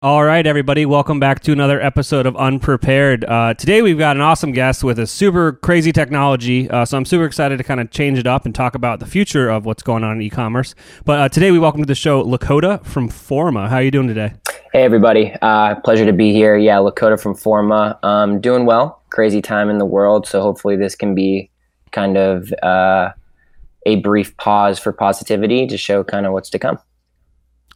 All right, everybody, welcome back to another episode of Unprepared. Uh, today, we've got an awesome guest with a super crazy technology. Uh, so, I'm super excited to kind of change it up and talk about the future of what's going on in e commerce. But uh, today, we welcome to the show Lichota from Forma. How are you doing today? Hey, everybody. Uh, pleasure to be here. Yeah, Lichota from Forma. Um, doing well. Crazy time in the world. So, hopefully, this can be kind of uh, a brief pause for positivity to show kind of what's to come.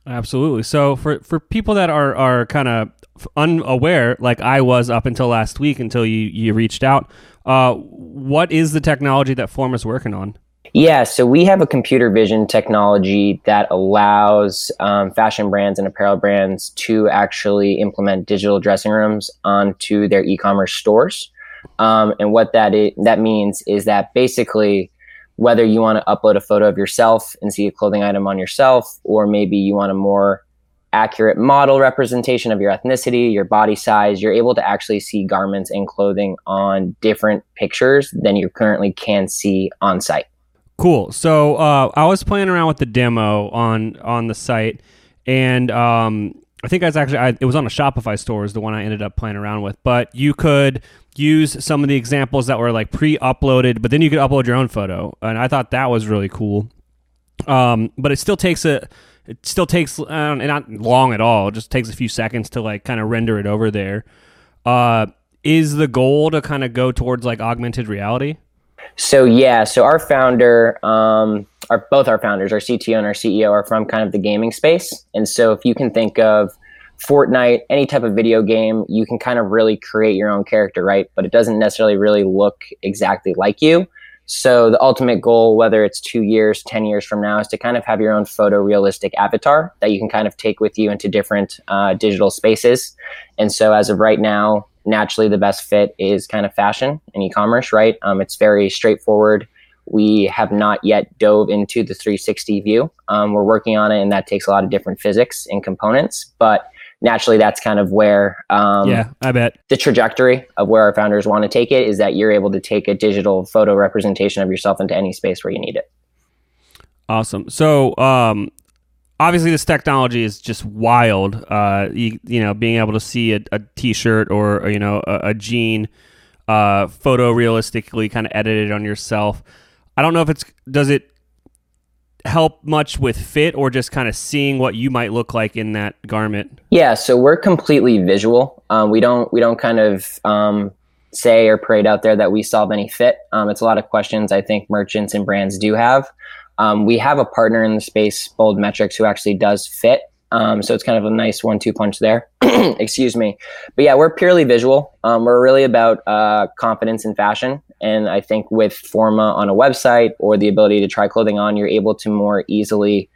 Absolutely. So for for people that are are kind of unaware, like I was up until last week, until you you reached out, uh, what is the technology that Forma is working on? Yeah, so we have a computer vision technology that allows um, fashion brands and apparel brands to actually implement digital dressing rooms onto their e-commerce stores. Um, and what that is, that means is that basically whether you want to upload a photo of yourself and see a clothing item on yourself, or maybe you want a more accurate model representation of your ethnicity, your body size, you're able to actually see garments and clothing on different pictures than you currently can see on site. Cool. So uh, I was playing around with the demo on on the site, and um, I think I was actually I, it was on a Shopify store is the one I ended up playing around with. But you could use some of the examples that were like pre-uploaded, but then you could upload your own photo, and I thought that was really cool. Um, but it still takes a it still takes uh, not long at all. It just takes a few seconds to like kind of render it over there. Uh, is the goal to kind of go towards like augmented reality? So yeah, so our founder, um, our both our founders, our CTO and our CEO, are from kind of the gaming space, and so if you can think of Fortnite, any type of video game, you can kind of really create your own character, right? But it doesn't necessarily really look exactly like you. So the ultimate goal, whether it's two years, 10 years from now, is to kind of have your own photorealistic avatar that you can kind of take with you into different uh, digital spaces. And so as of right now, naturally the best fit is kind of fashion and e-commerce, right? Um, it's very straightforward. We have not yet dove into the 360 view. Um, we're working on it, and that takes a lot of different physics and components. But naturally that's kind of where um, yeah i bet the trajectory of where our founders want to take it is that you're able to take a digital photo representation of yourself into any space where you need it awesome so um, obviously this technology is just wild uh, you, you know being able to see a a t-shirt or, you know a, a jean uh, photo realistically kind of edited on yourself i don't know if it's does it help much with fit or just kind of seeing what you might look like in that garment? Yeah, so we're completely visual. Um, we don't we don't kind of um, say or parade out there that we solve any fit. Um, it's a lot of questions I think merchants and brands do have. Um, we have a partner in the space, Bold Metrics, who actually does fit. Um, so it's kind of a nice one-two punch there. Excuse me, but yeah, we're purely visual. Um, we're really about uh, confidence in fashion, and I think with Forma on a website or the ability to try clothing on, you're able to more easily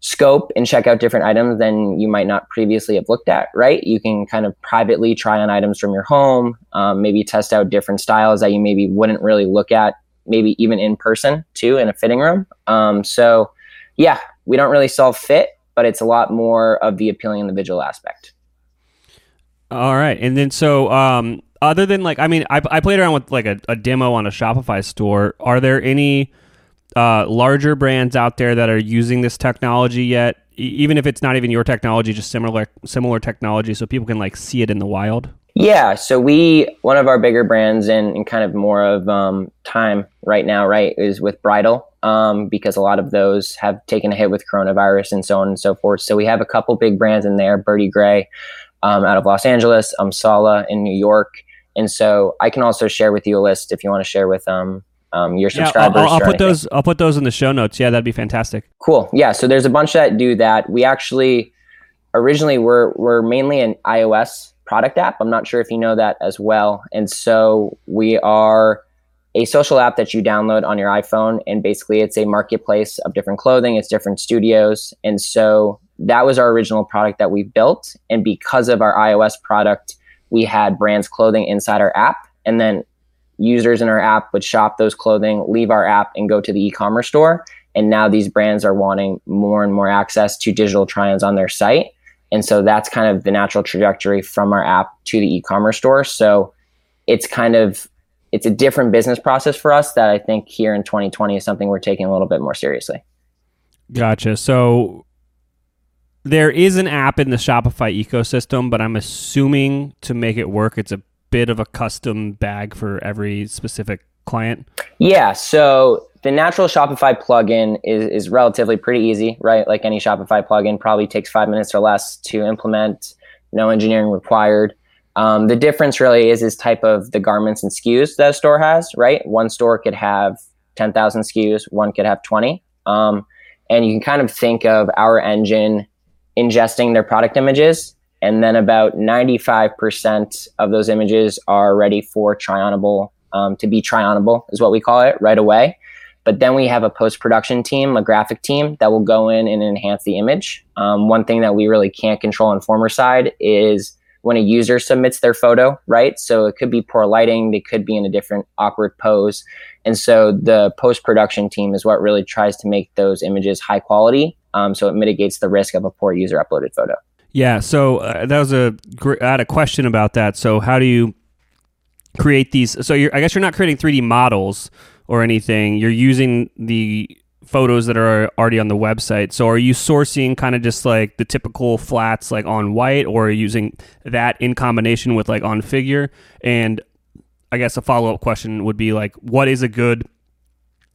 scope and check out different items than you might not previously have looked at, right? You can kind of privately try on items from your home, um, maybe test out different styles that you maybe wouldn't really look at, maybe even in person too, in a fitting room. Um, so, yeah, we don't really solve fit, but it's a lot more of the appealing individual aspect. All right. And then so um, other than like, I mean, I, I played around with like a, a demo on a Shopify store. Are there any uh, larger brands out there that are using this technology yet? E- even if it's not even your technology, just similar similar technology, so people can like see it in the wild. Yeah, so we one of our bigger brands and, and kind of more of um, time right now, right, is with Bridal um, because a lot of those have taken a hit with coronavirus and so on and so forth. So we have a couple big brands in there, Bertie Gray um, out of Los Angeles, Amsale in New York, and so I can also share with you a list if you want to share with um, um, your subscribers. Yeah, I'll, I'll put those. I'll put those in the show notes. Yeah, that'd be fantastic. Cool. Yeah. So there's a bunch that do that. We actually originally were were mainly an iOS product app. I'm not sure if you know that as well. And so we are a social app that you download on your iPhone, and basically it's a marketplace of different clothing. It's different studios, and so that was our original product that we built. And because of our iOS product we had brands clothing inside our app and then users in our app would shop those clothing leave our app and go to the e-commerce store and now these brands are wanting more and more access to digital try-ons on their site and so that's kind of the natural trajectory from our app to the e-commerce store. So it's kind of it's a different business process for us that i think here in 2020 is something we're taking a little bit more seriously. Gotcha. So there is an app in the Shopify ecosystem, but I'm assuming to make it work, it's a bit of a custom bag for every specific client. Yeah. So the natural Shopify plugin is, is relatively pretty easy, right? Like any Shopify plugin, probably takes five minutes or less to implement. No engineering required. Um, the difference really is this type of the garments and SKUs that a store has, right? One store could have 10,000 SKUs, one could have 20. Um, and you can kind of think of our engine ingesting their product images, and then about 95% of those images are ready for try onable, um, to be try onable, is what we call it, right away. But then we have a post production team, a graphic team that will go in and enhance the image. Um, one thing that we really can't control on Forma side is when a user submits their photo, right? So it could be poor lighting, they could be in a different awkward pose. And so the post production team is what really tries to make those images high quality. Um, so it mitigates the risk of a poor user uploaded photo. Yeah. So uh, that was a I had a question about that. So how do you create these? So I guess you're not creating 3D models or anything. You're using the photos that are already on the website. So are you sourcing kind of just like the typical flats like on white or using that in combination with like on figure? And I guess a follow up question would be like, what is a good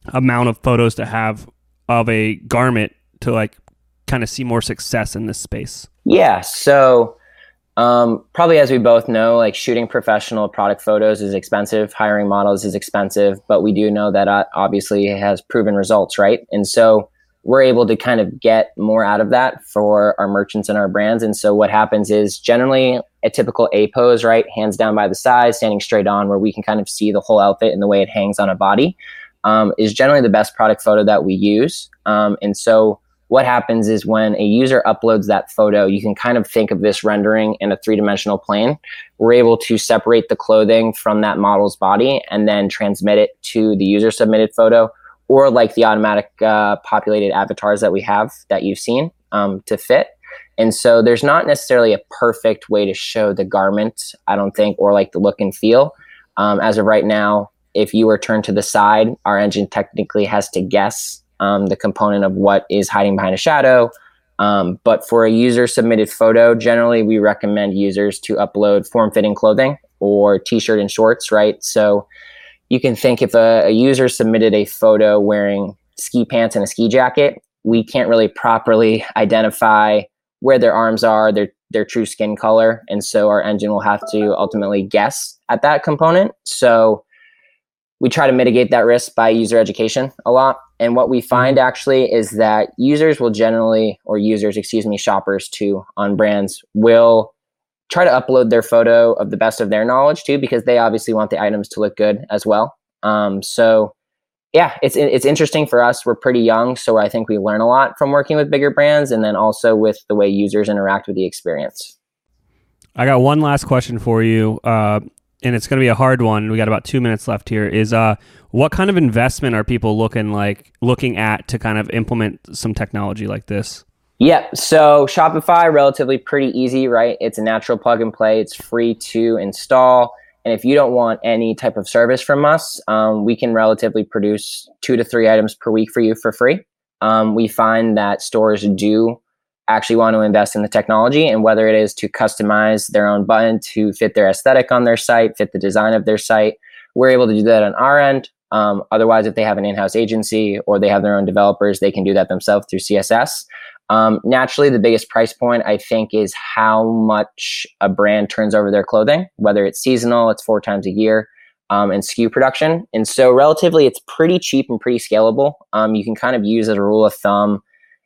amount of photos to have of a garment to like kind of see more success in this space? Yeah. So um, probably as we both know, like shooting professional product photos is expensive, hiring models is expensive, but we do know that uh, obviously has proven results, right? And so we're able to kind of get more out of that for our merchants and our brands. And so what happens is generally a typical A pose, right? Hands down by the side, standing straight on, where we can kind of see the whole outfit and the way it hangs on a body, um, is generally the best product photo that we use. Um, and so what happens is when a user uploads that photo, you can kind of think of this rendering in a three dimensional plane. We're able to separate the clothing from that model's body and then transmit it to the user submitted photo or like the automatic uh, populated avatars that we have that you've seen um, to fit. And so there's not necessarily a perfect way to show the garment, I don't think, or like the look and feel. Um, as of right now, if you were turned to the side, our engine technically has to guess um, the component of what is hiding behind a shadow. Um, but for a user submitted photo, generally we recommend users to upload form fitting clothing or t shirt and shorts, right? So you can think if a, a user submitted a photo wearing ski pants and a ski jacket, we can't really properly identify where their arms are, their their true skin color, and so our engine will have to ultimately guess at that component. So we try to mitigate that risk by user education a lot. And what we find mm-hmm. actually is that users will generally, or users, excuse me, shoppers too on brands will try to upload their photo of the best of their knowledge too, because they obviously want the items to look good as well. Um, so yeah, it's it's interesting for us. We're pretty young, so I think we learn a lot from working with bigger brands, and then also with the way users interact with the experience. I got one last question for you. Uh, and it's going to be a hard one. We got about two minutes left here. Is uh, what kind of investment are people looking like looking at to kind of implement some technology like this? Yeah, so Shopify relatively pretty easy, right? It's a natural plug and play. It's free to install, and if you don't want any type of service from us, um, we can relatively produce two to three items per week for you for free. Um, we find that stores do actually want to invest in the technology and whether it is to customize their own button to fit their aesthetic on their site, fit the design of their site, we're able to do that on our end. Um, otherwise, if they have an in house agency or they have their own developers, they can do that themselves through CSS. Um, naturally, the biggest price point I think is how much a brand turns over their clothing, whether it's seasonal, it's four times a year, um, and SKU production. And so, relatively, it's pretty cheap and pretty scalable. Um, you can kind of use as a rule of thumb,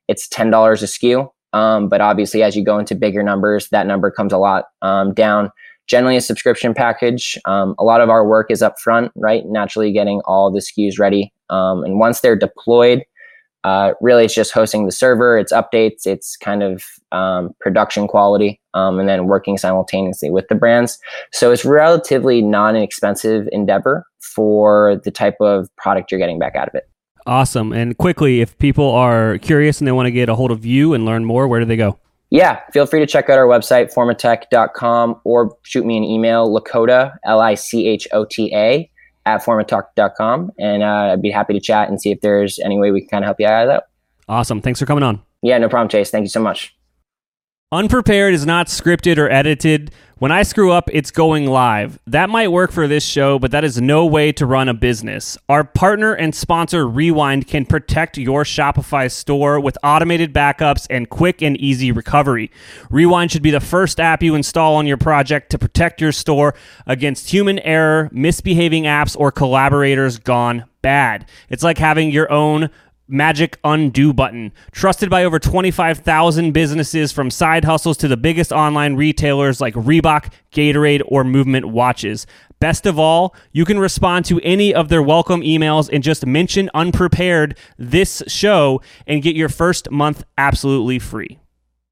it's $10 a SKU. Um, but obviously, as you go into bigger numbers, that number comes a lot um, down. Generally, a subscription package. Um, a lot of our work is up front, right? Naturally, getting all the SKUs ready. Um, and once they're deployed, uh, really it's just hosting the server, it's updates, it's kind of um, production quality, um, and then working simultaneously with the brands. So it's relatively non inexpensive endeavor for the type of product you're getting back out of it. Awesome. And quickly, if people are curious and they want to get a hold of you and learn more, where do they go? Yeah, feel free to check out our website, formatech.com, or shoot me an email, Lichota, L I C H O T A, at formatech.com. And uh, I'd be happy to chat and see if there's any way we can kind of help you out of that. Awesome. Thanks for coming on. Yeah, no problem, Chase. Thank you so much. Unprepared is not scripted or edited. When I screw up, it's going live. That might work for this show, but that is no way to run a business. Our partner and sponsor, Rewind, can protect your Shopify store with automated backups and quick and easy recovery. Rewind should be the first app you install on your project to protect your store against human error, misbehaving apps, or collaborators gone bad. It's like having your own magic undo button. Trusted by over 25,000 businesses from side hustles to the biggest online retailers like Reebok, Gatorade, or Movement Watches. Best of all, you can respond to any of their welcome emails and just mention unprepared this show and get your first month absolutely free.